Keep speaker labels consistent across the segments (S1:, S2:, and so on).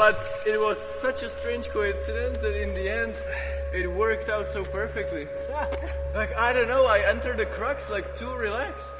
S1: but it was such a strange coincidence that in the end it worked out so perfectly. Like, I don't know, I entered the crux like too relaxed.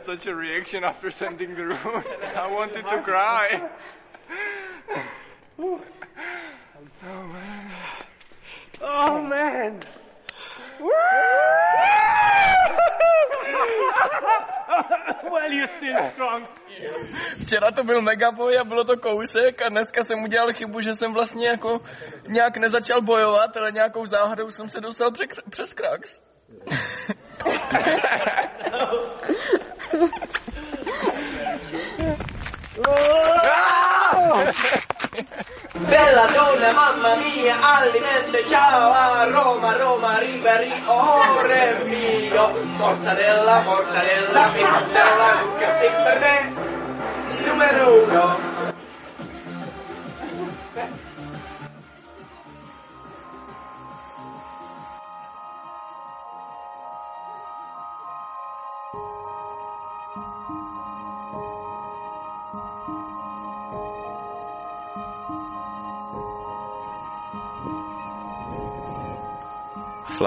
S1: Had such a reaction after sending the room. I wanted to cry. oh man. Oh man.
S2: well, you're still strong.
S3: Včera to byl megaboj a bylo to kousek a dneska jsem udělal chybu, že jsem vlastně jako nějak nezačal bojovat, ale nějakou záhadou jsem se dostal přes, přes krax.
S4: Bella donna, mamma mia, alimento, ciao a Roma, Roma, Riberi, ore mio, mossa della mortadella, della cucca, me, numero uno.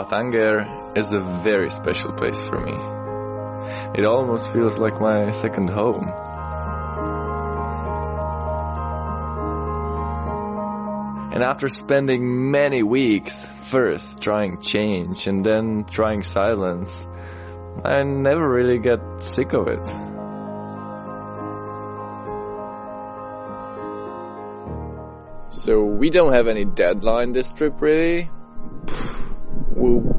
S5: Flatanger is a very special place for me. It almost feels like my second home. And after spending many weeks, first trying change and then trying silence, I never really get sick of it. So we don't have any deadline this trip really.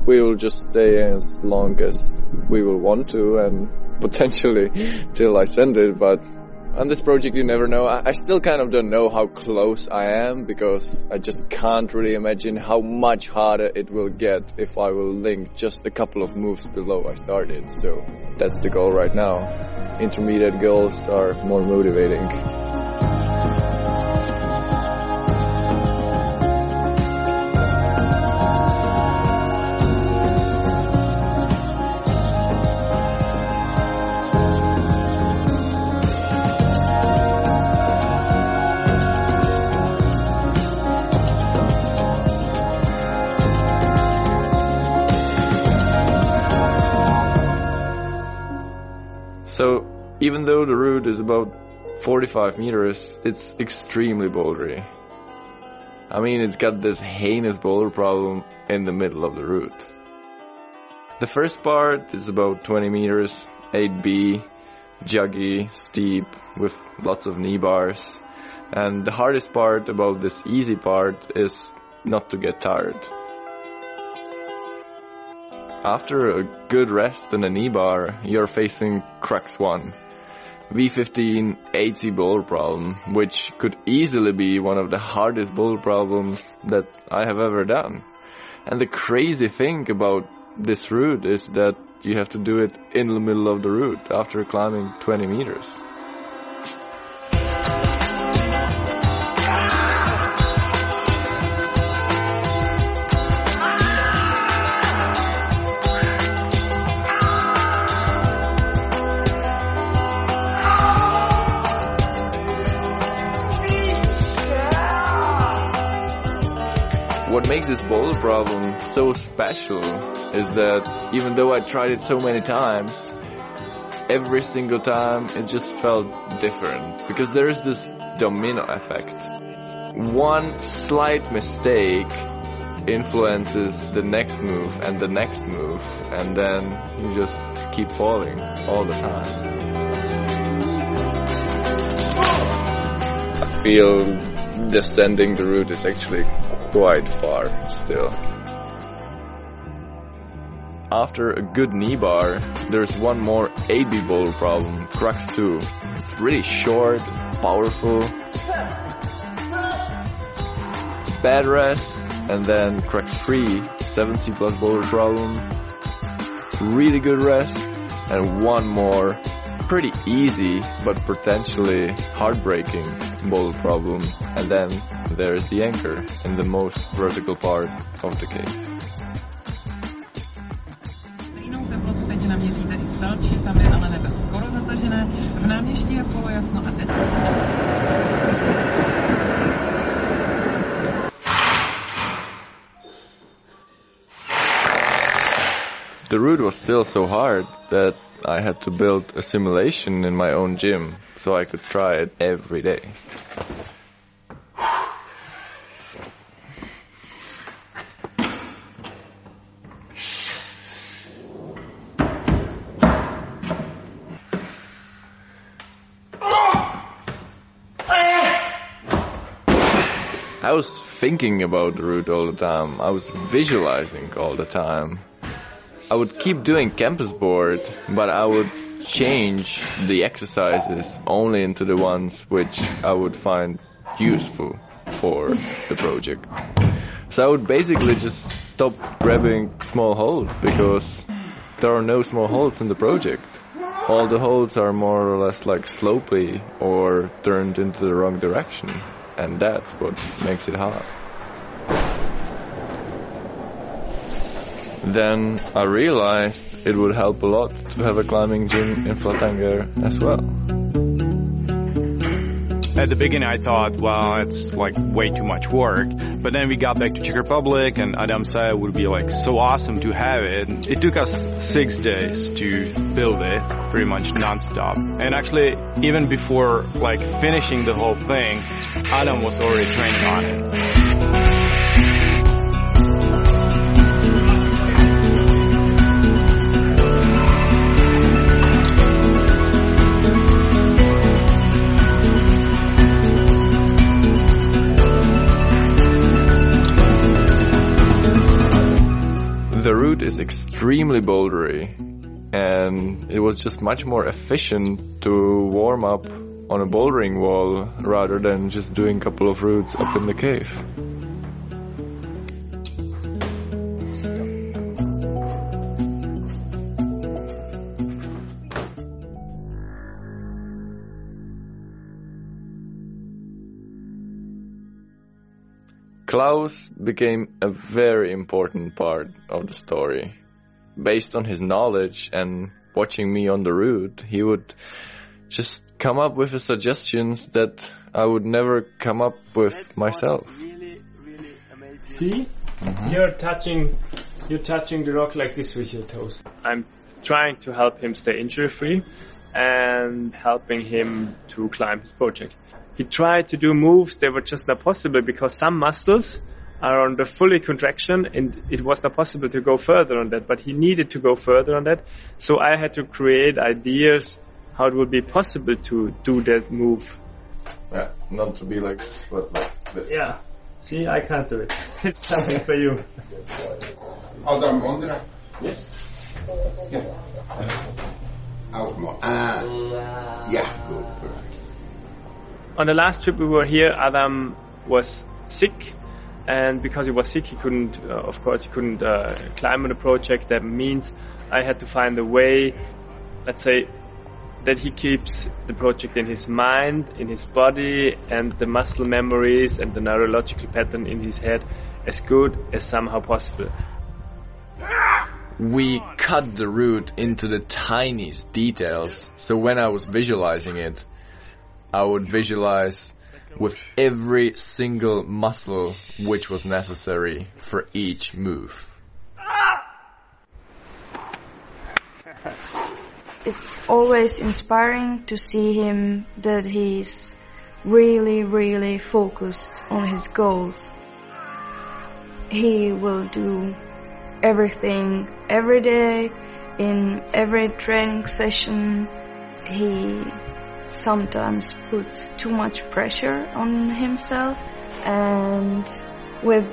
S5: We'll, we'll just stay as long as we will want to and potentially till I send it, but on this project you never know. I still kind of don't know how close I am because I just can't really imagine how much harder it will get if I will link just a couple of moves below I started. So that's the goal right now. Intermediate goals are more motivating. Even though the route is about 45 meters, it's extremely bouldery. I mean, it's got this heinous boulder problem in the middle of the route. The first part is about 20 meters, 8B, juggy, steep, with lots of knee bars. And the hardest part about this easy part is not to get tired. After a good rest and a knee bar, you're facing Crux 1. V15 8C boulder problem, which could easily be one of the hardest boulder problems that I have ever done. And the crazy thing about this route is that you have to do it in the middle of the route after climbing 20 meters. Makes this boulder problem so special is that even though I tried it so many times, every single time it just felt different because there is this domino effect. One slight mistake influences the next move and the next move and then you just keep falling all the time. I feel descending the route is actually quite far still. after a good knee bar, there's one more 8B bowl problem, Crux 2. It's really short, powerful, bad rest, and then Crux 3, 7C plus boulder problem, really good rest, and one more pretty easy but potentially heartbreaking boulder problem. And then there's the anchor in the most vertical part of the cave.
S6: Stejnou teplotu teď naměříte i v Telči, tam je ale nebe skoro zatažené, v náměstí je polojasno a 10
S5: The route was still so hard that I had to build a simulation in my own gym so I could try it every day. I was thinking about the route all the time. I was visualizing all the time. I would keep doing campus board, but I would change the exercises only into the ones which I would find useful for the project. So I would basically just stop grabbing small holes because there are no small holes in the project. All the holes are more or less like slopey or turned into the wrong direction, and that's what makes it hard. Then I realized it would help a lot to have a climbing gym in Flatanger as well.
S7: At the beginning, I thought, well, it's like way too much work. But then we got back to Czech Republic, and Adam said it would be like so awesome to have it. It took us six days to build it, pretty much nonstop. And actually, even before like finishing the whole thing, Adam was already training on it.
S5: Extremely bouldery, and it was just much more efficient to warm up on a bouldering wall rather than just doing a couple of routes up in the cave. Klaus became a very important part of the story. Based on his knowledge and watching me on the route, he would just come up with the suggestions that I would never come up with myself.
S2: Really, really amazing. See? Mm-hmm. You're touching you're touching the rock like this with your toes.
S8: I'm trying to help him stay injury free and helping him to climb his project. He tried to do moves that were just not possible because some muscles are on the fully contraction and it was not possible to go further on that, but he needed to go further on that. So I had to create ideas how it would be possible to do that move.
S5: Yeah, not to be like this, but like this.
S2: Yeah. See, I can't do it. it's something for you.
S9: Adam, on the Yes. Yeah. Out more. Ah. Yeah, good, perfect.
S8: On the last trip we were here, Adam was sick and because he was sick he couldn't uh, of course he couldn't uh, climb on the project that means i had to find a way let's say that he keeps the project in his mind in his body and the muscle memories and the neurological pattern in his head as good as somehow possible
S5: we cut the route into the tiniest details. So when I was visualizing it, I would visualize with every single muscle which was necessary for each move.
S10: It's always inspiring to see him that he's really, really focused on his goals. He will do everything every day in every training session. He sometimes puts too much pressure on himself and with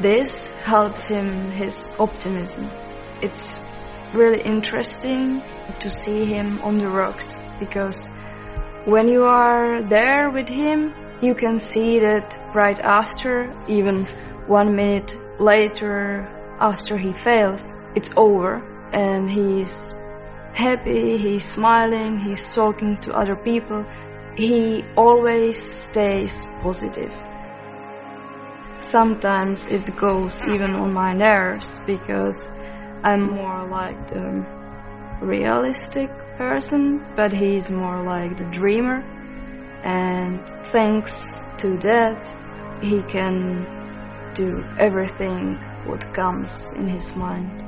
S10: this helps him his optimism. It's really interesting to see him on the rocks because when you are there with him, you can see that right after, even one minute later after he fails, it's over and he's happy, he's smiling, he's talking to other people. He always stays positive. Sometimes it goes even on my nerves because I'm more like the realistic person, but he's more like the dreamer. And thanks to that, he can do everything what comes in his mind.